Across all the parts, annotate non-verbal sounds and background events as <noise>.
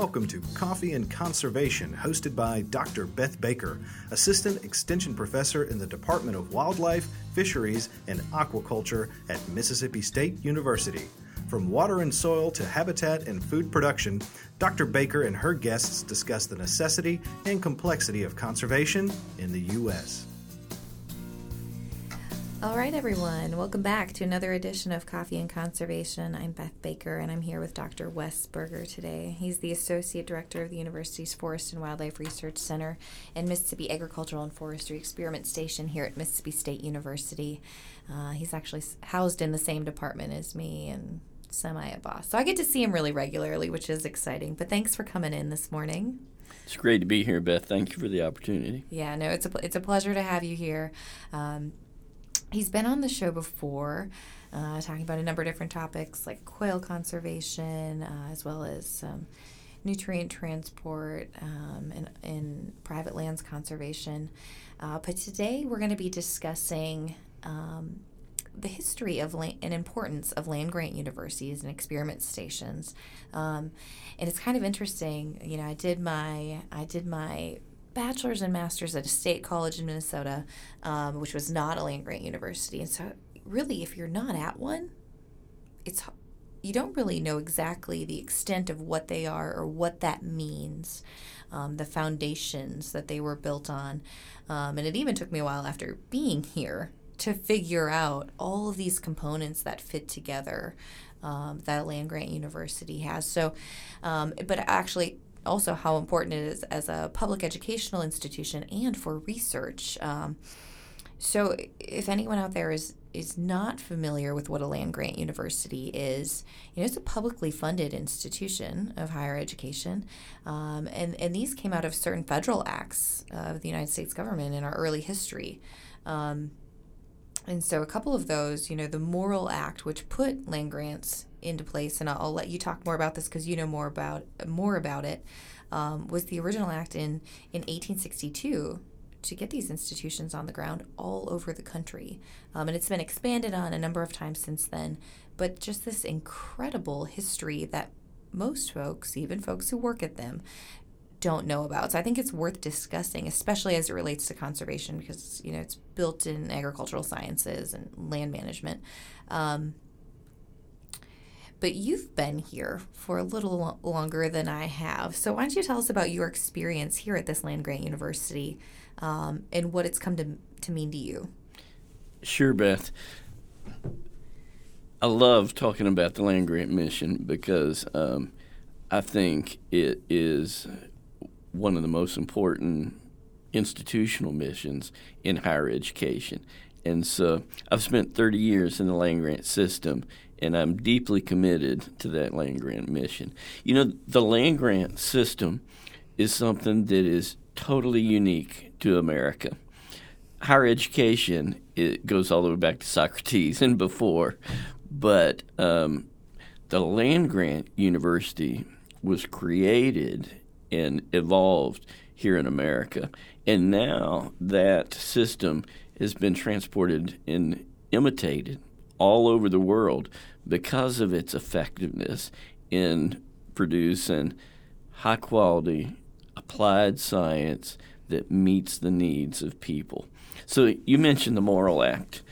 welcome to Coffee and Conservation, hosted by Dr. Beth Baker, Assistant Extension Professor in the Department of Wildlife, Fisheries, and Aquaculture at Mississippi State University. From water and soil to habitat and food production, Dr. Baker and her guests discuss the necessity and complexity of conservation in the U.S. All right, everyone. Welcome back to another edition of Coffee and Conservation. I'm Beth Baker, and I'm here with Dr. Wes Berger today. He's the Associate Director of the university's Forest and Wildlife Research Center and Mississippi Agricultural and Forestry Experiment Station here at Mississippi State University. Uh, he's actually housed in the same department as me and semi a boss. So I get to see him really regularly, which is exciting. But thanks for coming in this morning. It's great to be here, Beth. Thank you for the opportunity. Yeah, no, it's a, it's a pleasure to have you here. Um, He's been on the show before, uh, talking about a number of different topics like quail conservation, uh, as well as um, nutrient transport um, and, and, private lands conservation. Uh, but today we're going to be discussing um, the history of land and importance of land grant universities and experiment stations. Um, and it's kind of interesting. You know, I did my I did my bachelor's and master's at a state college in Minnesota, um, which was not a land grant university. And so, really, if you're not at one, it's you don't really know exactly the extent of what they are or what that means, um, the foundations that they were built on. Um, and it even took me a while after being here to figure out all of these components that fit together um, that a land grant university has. So, um, but actually, also how important it is as a public educational institution and for research. Um, so, if anyone out there is is not familiar with what a land grant university is, you know, it's a publicly funded institution of higher education, um, and and these came out of certain federal acts of the United States government in our early history. Um, and so, a couple of those, you know, the Morrill Act, which put land grants into place, and I'll, I'll let you talk more about this because you know more about more about it. Um, was the original act in in 1862 to get these institutions on the ground all over the country, um, and it's been expanded on a number of times since then. But just this incredible history that most folks, even folks who work at them, don't know about. So I think it's worth discussing, especially as it relates to conservation, because you know it's built in agricultural sciences and land management. Um, but you've been here for a little longer than I have. So why don't you tell us about your experience here at this land grant university um, and what it's come to, to mean to you? Sure, Beth. I love talking about the land grant mission because um, I think it is one of the most important institutional missions in higher education. And so I've spent 30 years in the land grant system, and I'm deeply committed to that land grant mission. You know, the land grant system is something that is totally unique to America. Higher education it goes all the way back to Socrates and before, but um, the land grant university was created and evolved here in America, and now that system has been transported and imitated all over the world because of its effectiveness in producing high quality applied science that meets the needs of people. So you mentioned the Morrill Act.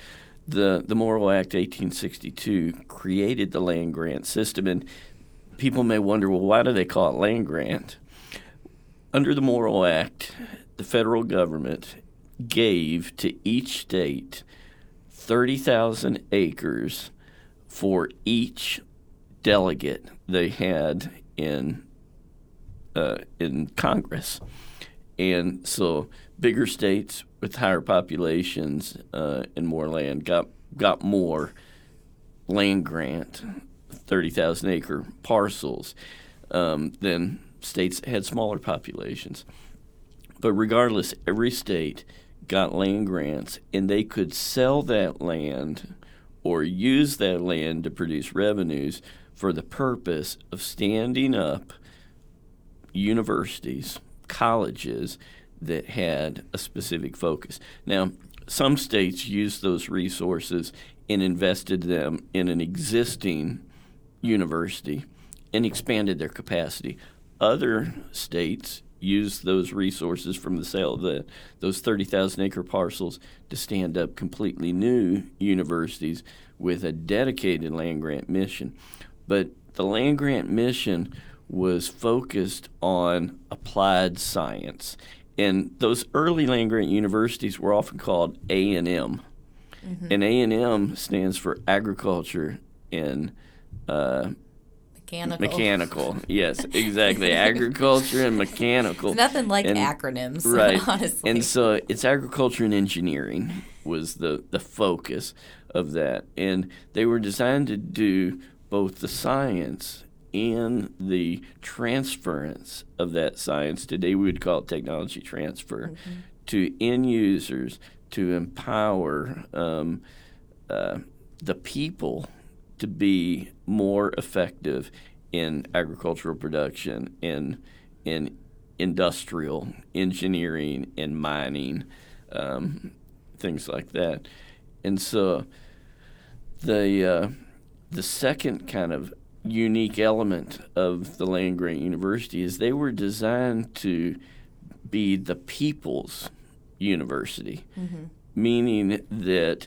The the Morrill Act 1862 created the land grant system and people may wonder well why do they call it land grant? Under the Morrill Act, the federal government gave to each state 30,000 acres for each delegate they had in uh, in Congress, and so bigger states with higher populations uh, and more land got got more land grant, thirty thousand acre parcels, um, than states had smaller populations. But regardless, every state got land grants, and they could sell that land or use that land to produce revenues for the purpose of standing up universities, colleges that had a specific focus. Now, some states used those resources and invested them in an existing university and expanded their capacity. Other states used those resources from the sale of the, those 30,000 acre parcels to stand up completely new universities with a dedicated land grant mission. But the land grant mission was focused on applied science. And those early land grant universities were often called A&M. Mm-hmm. And A&M stands for agriculture and uh, mechanical. Mechanical, yes, exactly. agriculture and mechanical. It's nothing like and, acronyms, <laughs> right? Honestly, and so it's agriculture and engineering was the the focus of that, and they were designed to do both the science and the transference of that science. Today we would call it technology transfer mm-hmm. to end users to empower um, uh, the people to be more effective in agricultural production, in in industrial engineering, in mining, um, things like that. And so the uh, the second kind of unique element of the land grant university is they were designed to be the people's university, mm-hmm. meaning that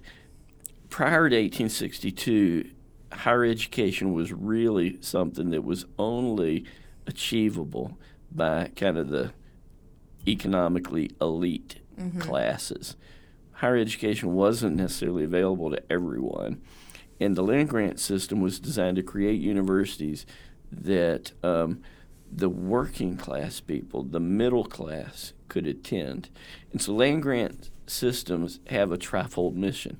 prior to 1862, higher education was really something that was only achievable by kind of the economically elite mm-hmm. classes. Higher education wasn't necessarily available to everyone. And the land grant system was designed to create universities that um, the working class people, the middle class, could attend. And so land grant systems have a trifold mission.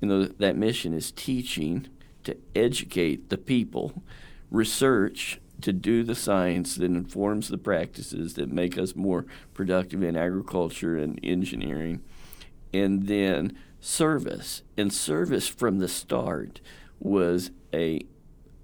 You know, that mission is teaching, to educate the people, research to do the science that informs the practices that make us more productive in agriculture and engineering, and then service. And service from the start was a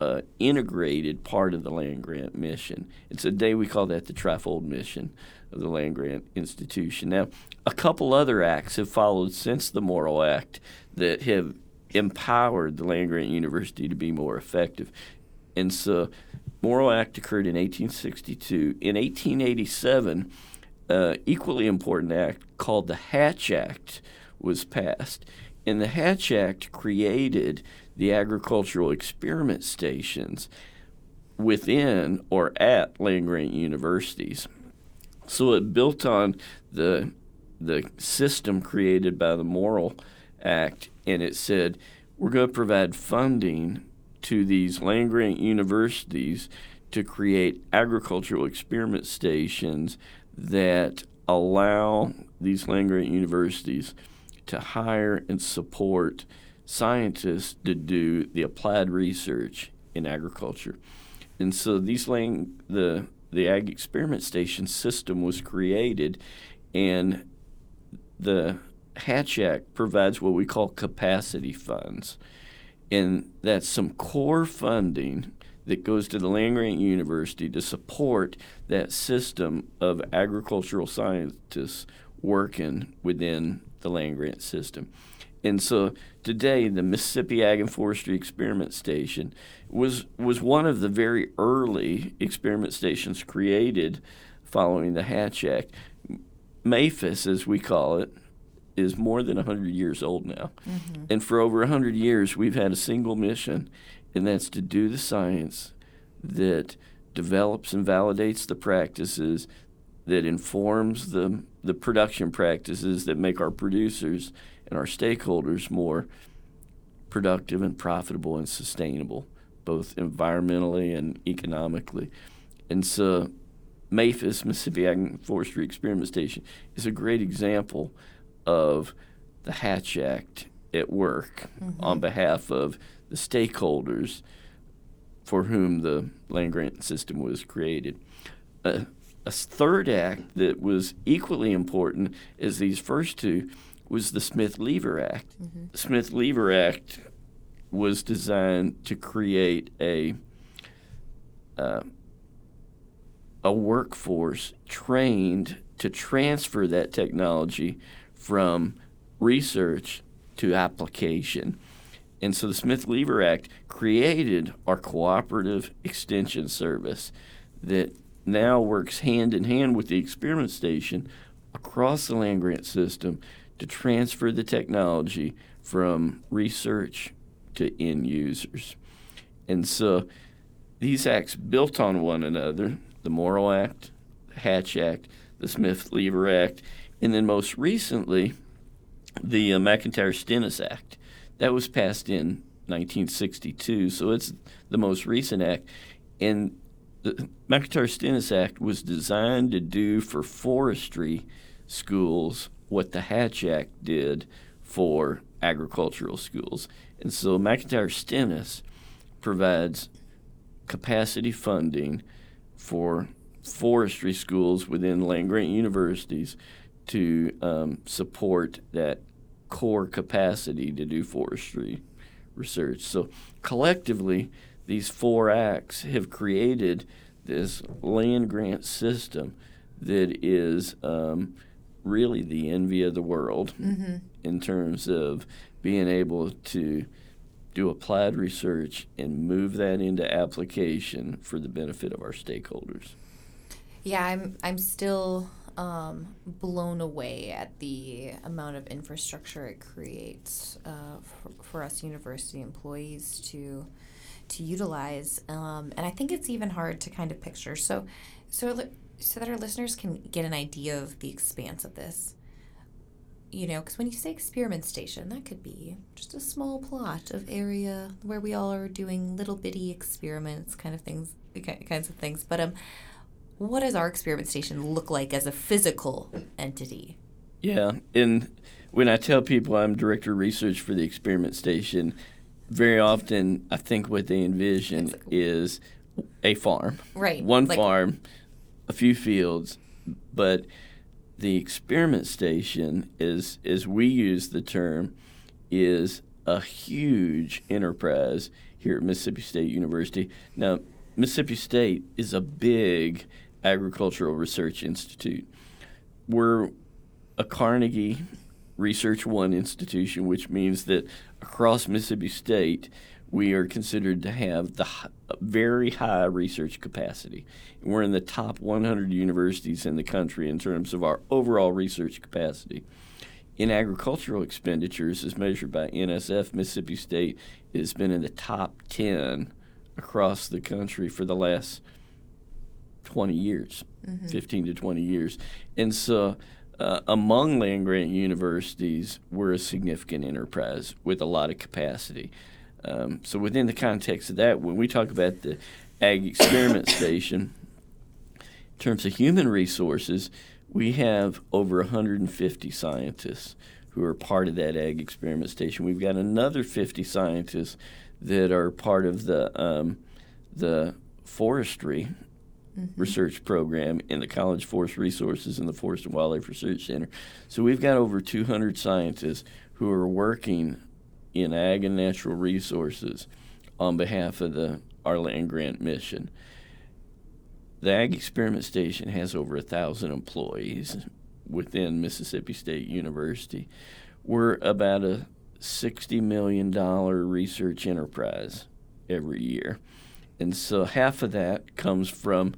uh, integrated part of the land grant mission. And today we call that the trifold mission of the land grant institution. Now, a couple other acts have followed since the Morrill Act that have empowered the land grant university to be more effective. And so, Morrill Act occurred in 1862. In 1887, uh, equally important act called the Hatch Act was passed. And the Hatch Act created the agricultural experiment stations within or at land grant universities. So it built on the the system created by the Morrill Act and it said we're going to provide funding to these land grant universities to create agricultural experiment stations that allow these land grant universities to hire and support scientists to do the applied research in agriculture. And so these land the the ag experiment station system was created and the Hatch Act provides what we call capacity funds, and that's some core funding that goes to the land grant university to support that system of agricultural scientists working within the land grant system. And so today, the Mississippi Ag and Forestry Experiment Station was was one of the very early experiment stations created following the Hatch Act. MAFES, as we call it, is more than 100 years old now. Mm-hmm. And for over 100 years, we've had a single mission, and that's to do the science that develops and validates the practices that informs the, the production practices that make our producers and our stakeholders more productive and profitable and sustainable, both environmentally and economically. And so, MAFES, Mississippi Ag and Forestry Experiment Station, is a great example of the Hatch Act at work mm-hmm. on behalf of the stakeholders for whom the land grant system was created. Uh, a third act that was equally important as these first two was the Smith Lever Act. Mm-hmm. The Smith Lever Act was designed to create a uh, a workforce trained to transfer that technology from research to application. And so the Smith Lever Act created our cooperative extension service that now works hand in hand with the experiment station across the land grant system to transfer the technology from research to end users. And so these acts built on one another the Morrill Act, the Hatch Act, the Smith Lever Act, and then most recently, the uh, McIntyre Stennis Act. That was passed in 1962, so it's the most recent act. And the McIntyre Stennis Act was designed to do for forestry schools what the Hatch Act did for agricultural schools. And so McIntyre Stennis provides capacity funding for forestry schools within land grant universities to um, support that core capacity to do forestry research. So collectively, these four acts have created this land grant system that is um, really the envy of the world mm-hmm. in terms of being able to do applied research and move that into application for the benefit of our stakeholders. Yeah, I'm I'm still um, blown away at the amount of infrastructure it creates uh, for, for, us university employees to to utilize. Um, and I think it's even hard to kind of picture. So, so so that our listeners can get an idea of the expanse of this. You know, because when you say experiment station, that could be just a small plot of area where we all are doing little bitty experiments, kind of things, kinds of things. But um, what does our experiment station look like as a physical entity? Yeah, and when I tell people I'm director of research for the experiment station, very often I think what they envision like, is a farm, right? One like, farm, a few fields, but the experiment station is, as we use the term, is a huge enterprise here at Mississippi State University. Now, Mississippi State is a big agricultural research institute. We're a Carnegie Research One institution, which means that across Mississippi State, we are considered to have the very high research capacity. We're in the top 100 universities in the country in terms of our overall research capacity. In agricultural expenditures, as measured by NSF, Mississippi State has been in the top 10 across the country for the last 20 years, mm-hmm. 15 to 20 years. And so, uh, among land grant universities, we're a significant enterprise with a lot of capacity. Um, so, within the context of that, when we talk about the Ag Experiment <coughs> Station, in terms of human resources, we have over 150 scientists who are part of that Ag Experiment Station. We've got another 50 scientists that are part of the um, the forestry mm-hmm. research program in the College Forest Resources and the Forest and Wildlife Research Center. So we've got over 200 scientists who are working in ag and natural resources on behalf of the our land grant mission. The Ag Experiment Station has over a thousand employees within Mississippi State University. We're about a $60 million research enterprise every year. And so half of that comes from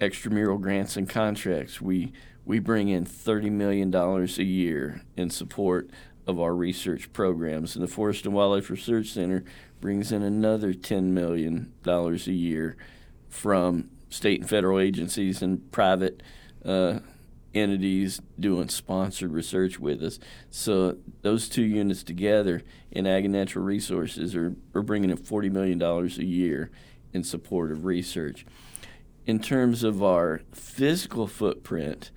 extramural grants and contracts. We we bring in $30 million a year in support of our research programs. And the Forest and Wildlife Research Center brings in another $10 million a year from state and federal agencies and private uh, entities doing sponsored research with us. So those two units together in Ag and Natural Resources are, are bringing in $40 million a year in support of research. In terms of our physical footprint,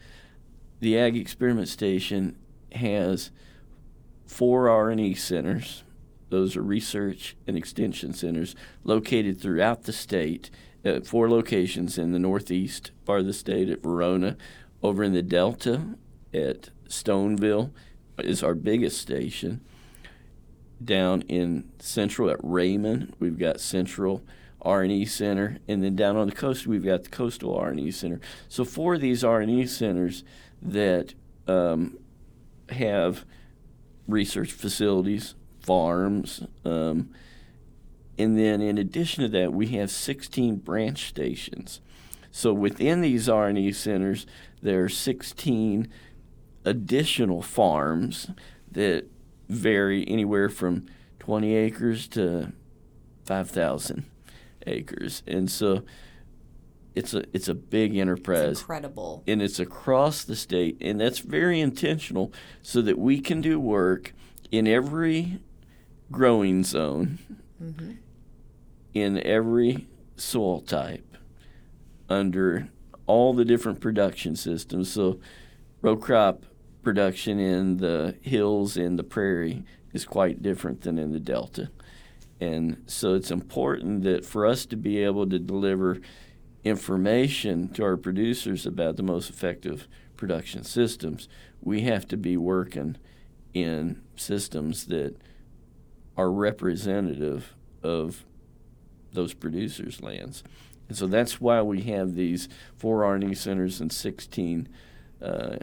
the Ag Experiment Station has four R&E centers. Those are research and extension centers located throughout the state at four locations in the northeast part of the state at Verona, over in the Delta at Stoneville is our biggest station. Down in Central at Raymond, we've got Central R&E Center, and then down on the coast we've got the Coastal R&E Center. So four of these R&E centers that um, have research facilities, farms, um, and then in addition to that, we have 16 branch stations So within these R&E centers, there are 16 additional farms that vary anywhere from 20 acres to 5,000 acres. And so it's a it's a big enterprise. It's incredible. And it's across the state and that's very intentional so that we can do work in every growing zone. Mm-hmm. In every soil type under all the different production systems. So row crop production in the hills and the prairie is quite different than in the delta. And so it's important that for us to be able to deliver information to our producers about the most effective production systems, we have to be working in systems that are representative of those producers' lands. And so that's why we have these four R&E centers and 16 uh,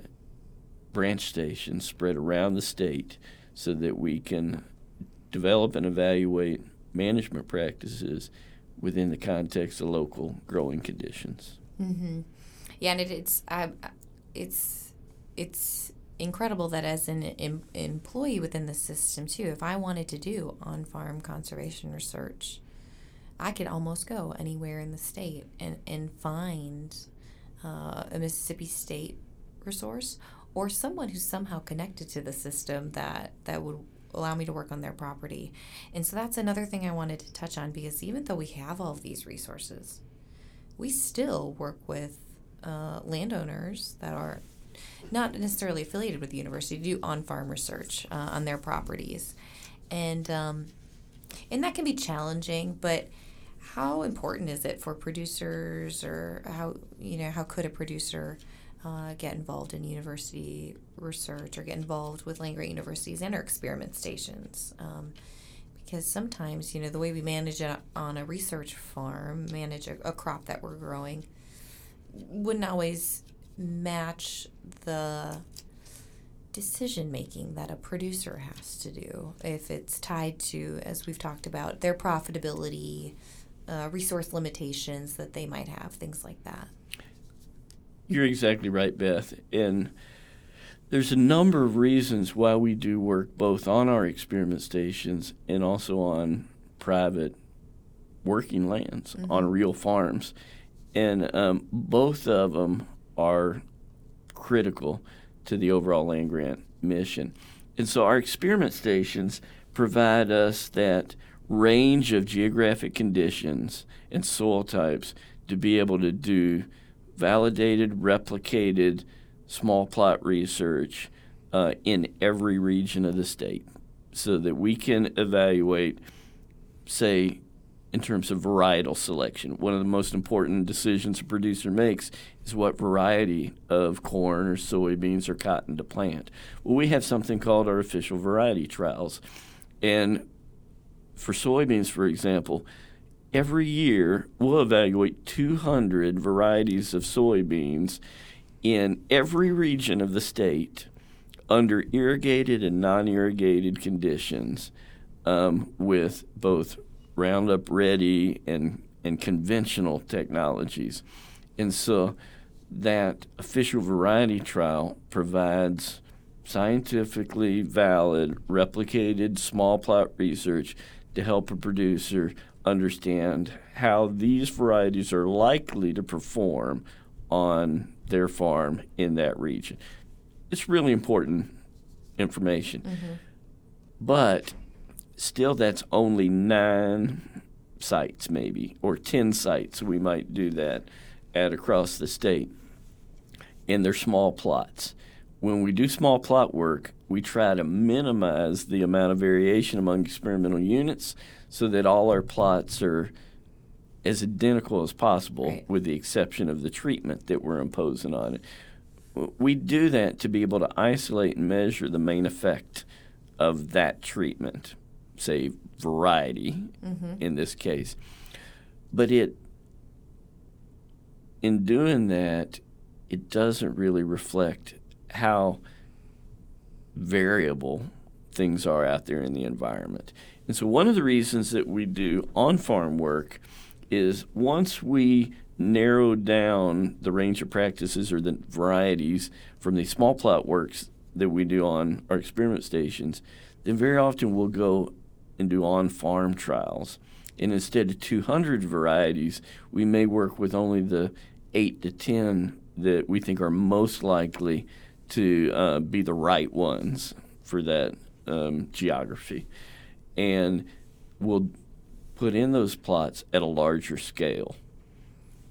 branch stations spread around the state so that we can develop and evaluate management practices within the context of local growing conditions. Mm-hmm. Yeah, and it, it's uh, it's it's incredible that as an em- employee within the system too, if I wanted to do on farm conservation research, I could almost go anywhere in the state and and find uh, a Mississippi State resource or someone who's somehow connected to the system that that would allow me to work on their property. And so that's another thing I wanted to touch on because even though we have all of these resources, we still work with uh, landowners that are not necessarily affiliated with the university to do on farm research uh, on their properties. And, um, and that can be challenging, but how important is it for producers or how, you know, how could a producer uh, get involved in university research or get involved with land grant universities and our experiment stations. Um, because sometimes, you know, the way we manage it on a research farm, manage a, a crop that we're growing, wouldn't always match the decision making that a producer has to do if it's tied to, as we've talked about, their profitability, uh, resource limitations that they might have, things like that. You're exactly right, Beth. And there's a number of reasons why we do work both on our experiment stations and also on private working lands, mm-hmm. on real farms. And um, both of them are critical to the overall land grant mission. And so our experiment stations provide us that range of geographic conditions and soil types to be able to do validated, replicated small plot research uh, in every region of the state so that we can evaluate, say, in terms of varietal selection. One of the most important decisions a producer makes is what variety of corn or soybeans or cotton to plant. Well, we have something called our official variety trials. And for soybeans, for example, every year we'll evaluate 200 varieties of soybeans in every region of the state under irrigated and non irrigated conditions um, with both Roundup Ready and, and conventional technologies. And so that official variety trial provides scientifically valid, replicated small plot research to help a producer understand how these varieties are likely to perform on their farm in that region. It's really important information. Mm-hmm. But still, that's only nine sites, maybe, or 10 sites we might do that at across the state. And they're small plots. When we do small plot work, we try to minimize the amount of variation among experimental units so that all our plots are as identical as possible, right. with the exception of the treatment that we're imposing on it. We do that to be able to isolate and measure the main effect of that treatment, say variety mm-hmm. in this case. But it, in doing that, it doesn't really reflect how variable things are out there in the environment. And so, one of the reasons that we do on farm work is once we narrow down the range of practices or the varieties from the small plot works that we do on our experiment stations, then very often we'll go and do on farm trials. And instead of 200 varieties, we may work with only the 8 to 10 that we think are most likely to uh, be the right ones for that um, geography. And we'll put in those plots at a larger scale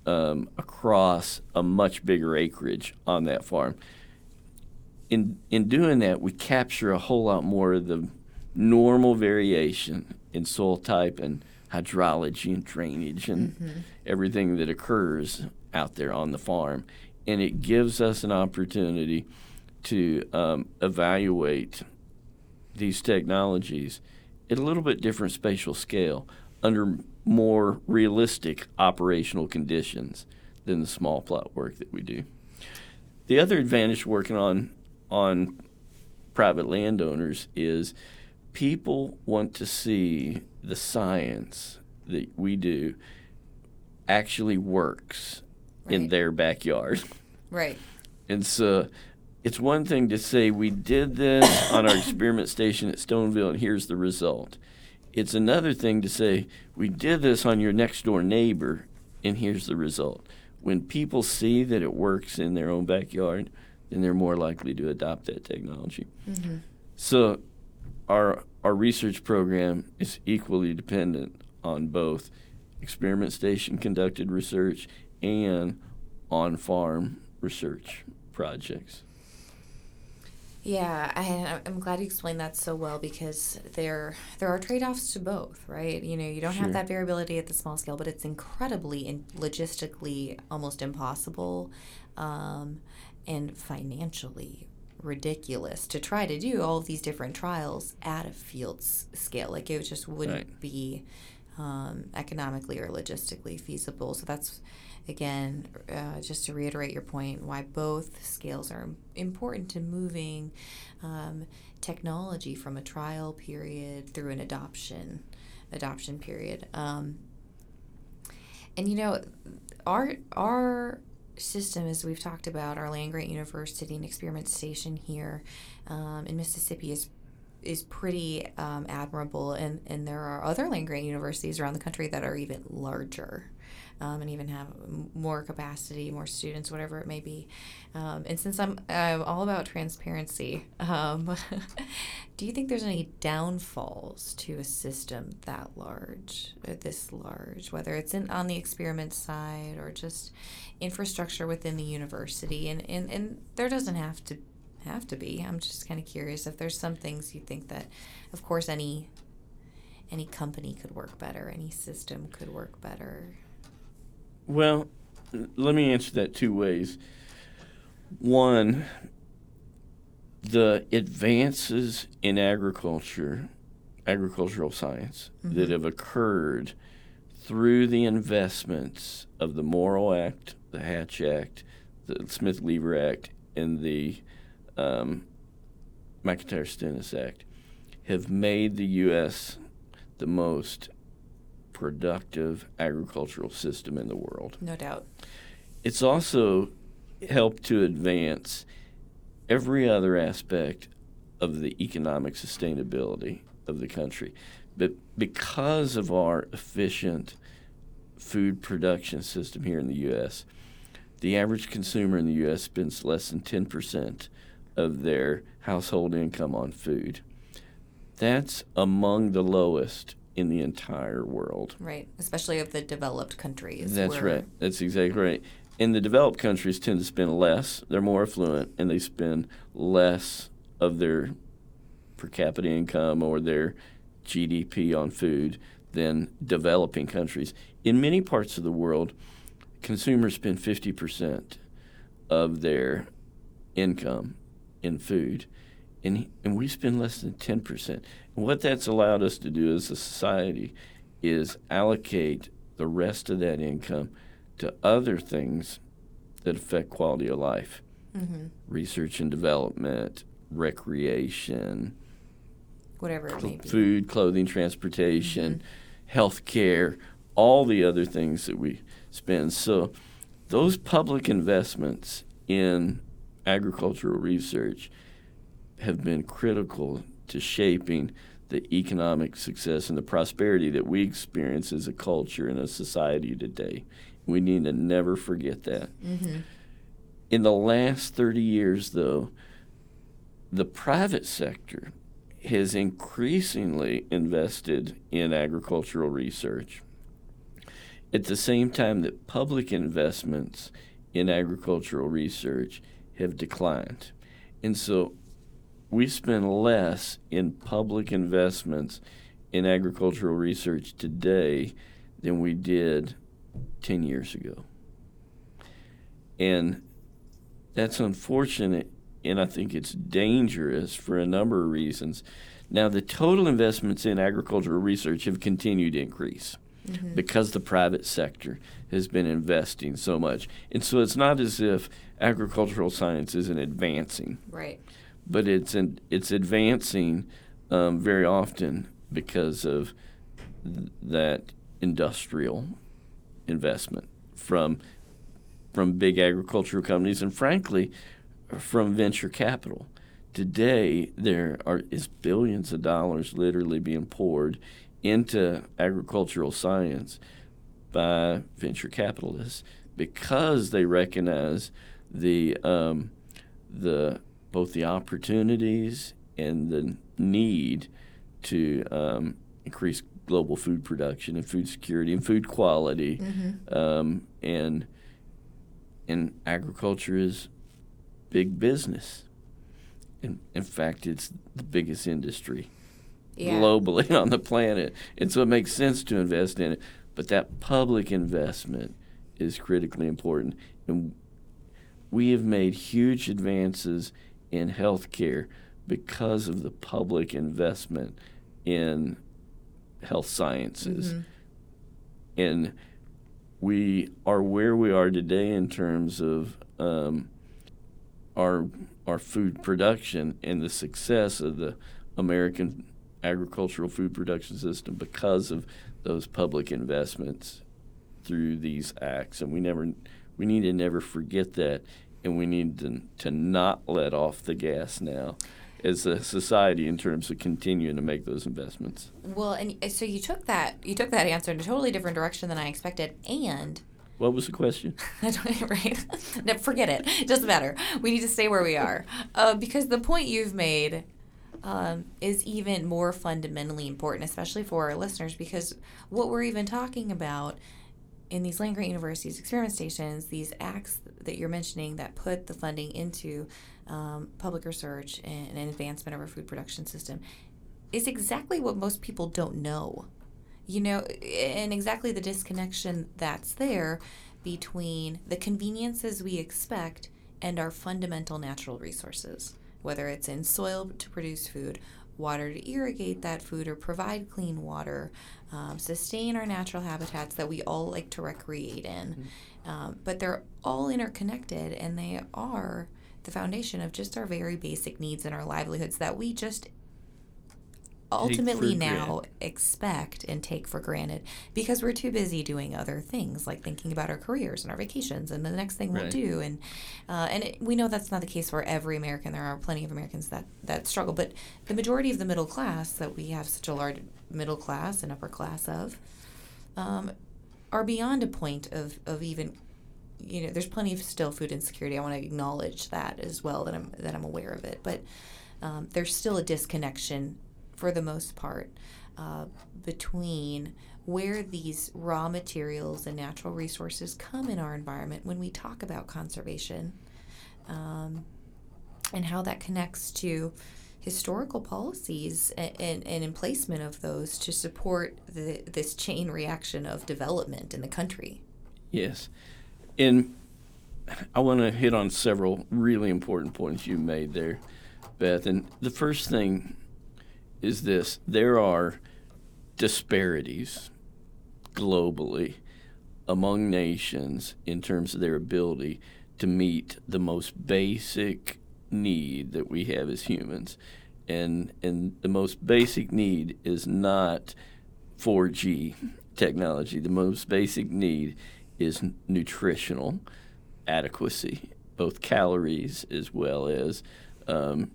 um, across a much bigger acreage on that farm. In, in doing that, we capture a whole lot more of the normal variation in soil type and hydrology and drainage and mm-hmm. everything that occurs out there on the farm. And it gives us an opportunity to um, evaluate these technologies at a little bit different spatial scale under more realistic operational conditions than the small plot work that we do. The other advantage working on on private landowners is people want to see the science that we do actually works right. in their backyard. Right. And so it's one thing to say we did this on our experiment station at Stoneville and here's the result. It's another thing to say, we did this on your next door neighbor, and here's the result. When people see that it works in their own backyard, then they're more likely to adopt that technology. Mm-hmm. So, our our research program is equally dependent on both experiment station conducted research and on farm research projects. Yeah, I, I'm glad you explained that so well because there there are trade offs to both, right? You know, you don't sure. have that variability at the small scale, but it's incredibly and logistically almost impossible, um, and financially ridiculous to try to do all these different trials at a field scale. Like it just wouldn't right. be um, economically or logistically feasible. So that's again, uh, just to reiterate your point, why both scales are important to moving um, technology from a trial period through an adoption adoption period. Um, and you know, our our system, as we've talked about, our land grant university and experiment station here um, in Mississippi is is pretty um, admirable, and, and there are other land grant universities around the country that are even larger um, and even have more capacity, more students, whatever it may be. Um, and since I'm uh, all about transparency, um, <laughs> do you think there's any downfalls to a system that large, or this large, whether it's in, on the experiment side or just infrastructure within the university? And, and, and there doesn't have to have to be. I'm just kind of curious if there's some things you think that, of course, any any company could work better, any system could work better. Well, let me answer that two ways. One, the advances in agriculture, agricultural science, mm-hmm. that have occurred through the investments of the Morrill Act, the Hatch Act, the Smith Lever Act, and the um, McIntyre Stennis Act, have made the U.S. the most productive agricultural system in the world. No doubt. It's also helped to advance every other aspect of the economic sustainability of the country. But because of our efficient food production system here in the U.S., the average consumer in the U.S. spends less than 10% of their household income on food. That's among the lowest in the entire world. Right, especially of the developed countries. That's right. That's exactly right. And the developed countries tend to spend less. They're more affluent, and they spend less of their per capita income or their GDP on food than developing countries. In many parts of the world, consumers spend 50% of their income in food, and, and we spend less than 10% what that's allowed us to do as a society is allocate the rest of that income to other things that affect quality of life mm-hmm. research and development, recreation, whatever it may be. Food, clothing, transportation, mm-hmm. health care, all the other things that we spend. So those public investments in agricultural research have been critical to shaping the economic success and the prosperity that we experience as a culture and a society today. We need to never forget that. Mm-hmm. In the last 30 years, though, the private sector has increasingly invested in agricultural research. At the same time that public investments in agricultural research have declined. And so we spend less in public investments in agricultural research today than we did 10 years ago. And that's unfortunate, and I think it's dangerous for a number of reasons. Now, the total investments in agricultural research have continued to increase Mm-hmm. because the private sector has been investing so much. And so it's not as if agricultural science isn't advancing, Right. But it's it's advancing um, very often because of th- that industrial investment from from big agricultural companies and frankly from venture capital. Today there are is billions of dollars literally being poured into agricultural science by venture capitalists because they recognize the um, the both the opportunities and the need to um, increase global food production and food security and food quality, Mm-hmm. um, and and agriculture is big business. In, in fact, it's the biggest industry Yeah. globally <laughs> on the planet. And so it makes sense to invest in it. But that public investment is critically important. And we have made huge advances in healthcare because of the public investment in health sciences. Mhm. And we are where we are today in terms of um, our our food production and the success of the American agricultural food production system because of those public investments through these acts and we never we need to never forget that and we need to, to not let off the gas now as a society in terms of continuing to make those investments. Well, and uh, so you took that you took that answer in a totally different direction than I expected, and What was the question? <laughs> right? <laughs> no, forget it. It doesn't matter. We need to stay where we are <laughs> uh, because the point you've made um, is even more fundamentally important, especially for our listeners, because what we're even talking about in these land grant universities experiment stations, these acts that you're mentioning that put the funding into um, public research and, and advancement of our food production system, is exactly what most people don't know. You know, and exactly the disconnection that's there between the conveniences we expect and our fundamental natural resources, whether it's in soil to produce food, water to irrigate that food or provide clean water, um, sustain our natural habitats that we all like to recreate in. Um, but they're all interconnected and they are the foundation of just our very basic needs and our livelihoods that we just ultimately now granted. expect and take for granted because we're too busy doing other things like thinking about our careers and our vacations and the next thing we'll do. And uh, and it, we know that's not the case for every American. There are plenty of Americans that that struggle. But the majority of the middle class that we have such a large middle class and upper class of um, are beyond a point of, of even you know there's plenty of still food insecurity. I want to acknowledge that as well that I'm that I'm aware of it. But um, there's still a disconnection for the most part uh, between where these raw materials and natural resources come in our environment when we talk about conservation um, and how that connects to historical policies and, and, and emplacement of those to support the, this chain reaction of development in the country. Yes. And I want to hit on several really important points you made there, Beth. And the first thing is this there are disparities globally among nations in terms of their ability to meet the most basic need that we have as humans. And, and the most basic need is not 4G technology. The most basic need is nutritional adequacy, both calories as well as um,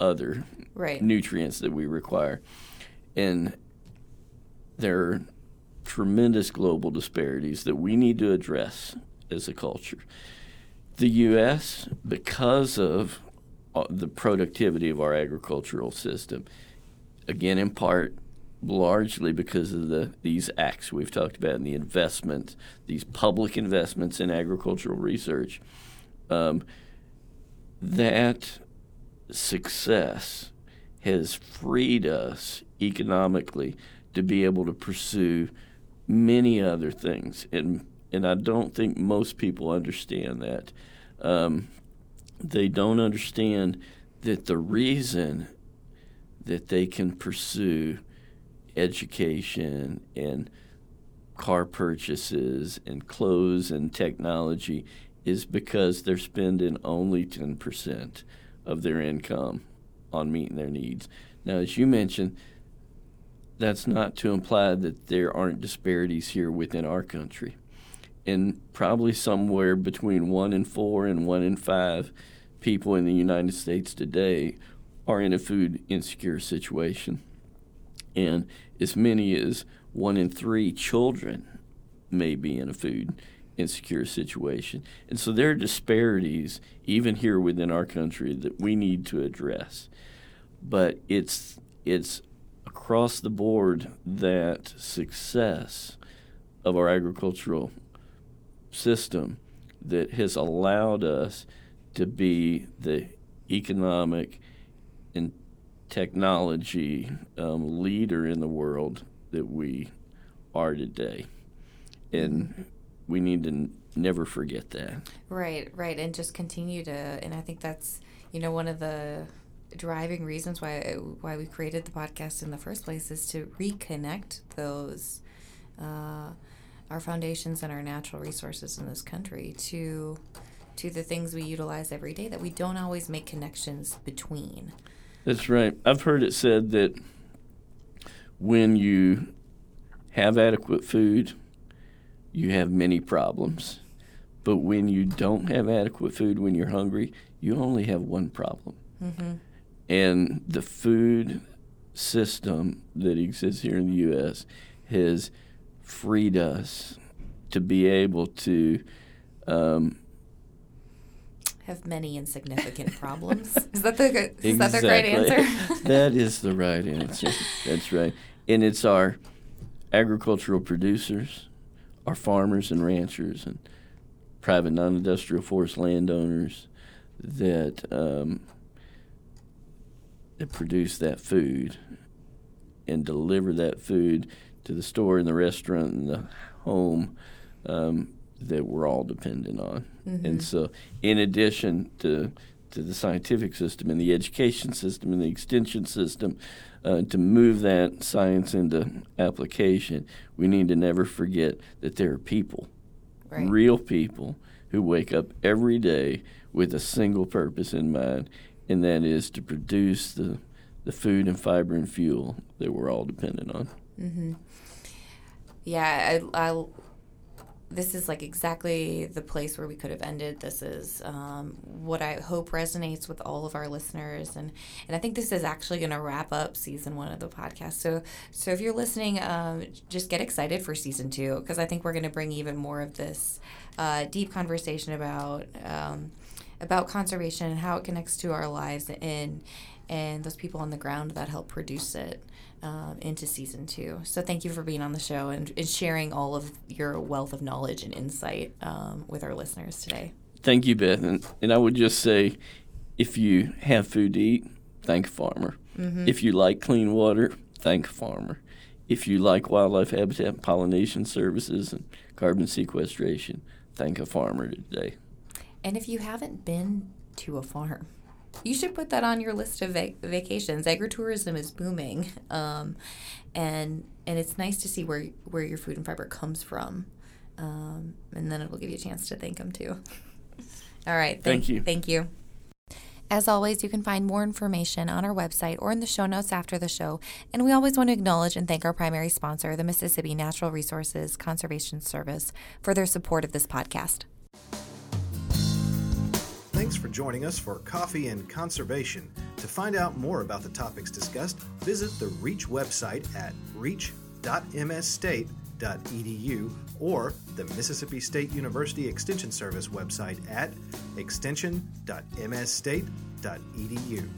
other right. nutrients that we require. And there are tremendous global disparities that we need to address as a culture. The U.S., because of uh, the productivity of our agricultural system, again, in part, largely because of the these acts we've talked about and the investment, these public investments in agricultural research, um, that success has freed us economically to be able to pursue many other things, and and I don't think most people understand that. Um, they don't understand that the reason that they can pursue education and car purchases and clothes and technology is because they're spending only 10% of their income on meeting their needs. Now, as you mentioned, that's not to imply that there aren't disparities here within our country. And probably somewhere between one in four and one in five people in the United States today are in a food insecure situation. And as many as one in three children may be in a food insecure situation. And so there are disparities, even here within our country, that we need to address. But it's, it's across the board that success of our agricultural system that has allowed us to be the economic and technology um, leader in the world that we are today. And we need to n- never forget that. Right, right, and just continue to. And I think that's you know one of the driving reasons why why we created the podcast in the first place is to reconnect those uh, our foundations and our natural resources in this country to to the things we utilize every day that we don't always make connections between. That's right. I've heard it said that when you have adequate food, you have many problems. But when you don't have adequate food when you're hungry, you only have one problem. Mm-hmm. And the food system that exists here in the U.S. has freed us to be able to um, have many insignificant problems. <laughs> Is that the is exactly. that the right answer? <laughs> <laughs> that is the right answer. That's right. And it's our agricultural producers, our farmers and ranchers, and private non-industrial forest landowners that um, that produce that food and deliver that food to the store and the restaurant and the home um, that we're all dependent on. Mm-hmm. And so, in addition to to the scientific system and the education system and the extension system, uh, to move that science into application, we need to never forget that there are people, right. real people, who wake up every day with a single purpose in mind, and that is to produce the the food and fiber and fuel that we're all dependent on. Mm-hmm. Yeah, I, I, this is like exactly the place where we could have ended. This is um, what I hope resonates with all of our listeners, and and I think this is actually going to wrap up season one of the podcast. So so if you're listening, um, just get excited for season two because I think we're going to bring even more of this uh, deep conversation about. Um, about conservation and how it connects to our lives and and those people on the ground that help produce it um, into season two. So thank you for being on the show and, and sharing all of your wealth of knowledge and insight um, with our listeners today. Thank you, Beth. And, and I would just say if you have food to eat, thank a farmer. Mm-hmm. If you like clean water, thank a farmer. If you like wildlife habitat pollination services and carbon sequestration, thank a farmer today. And if you haven't been to a farm, you should put that on your list of vac- vacations. Agritourism is booming, um, and and it's nice to see where where your food and fiber comes from, um, and then it will give you a chance to thank them too. <laughs> All right, Thank you. Thank you. As always, you can find more information on our website or in the show notes after the show. And we always want to acknowledge and thank our primary sponsor, the Mississippi Natural Resources Conservation Service, for their support of this podcast. Thanks for joining us for Coffee and Conservation. To find out more about the topics discussed, visit the REACH website at reach.msstate.edu or the Mississippi State University Extension Service website at extension.msstate.edu.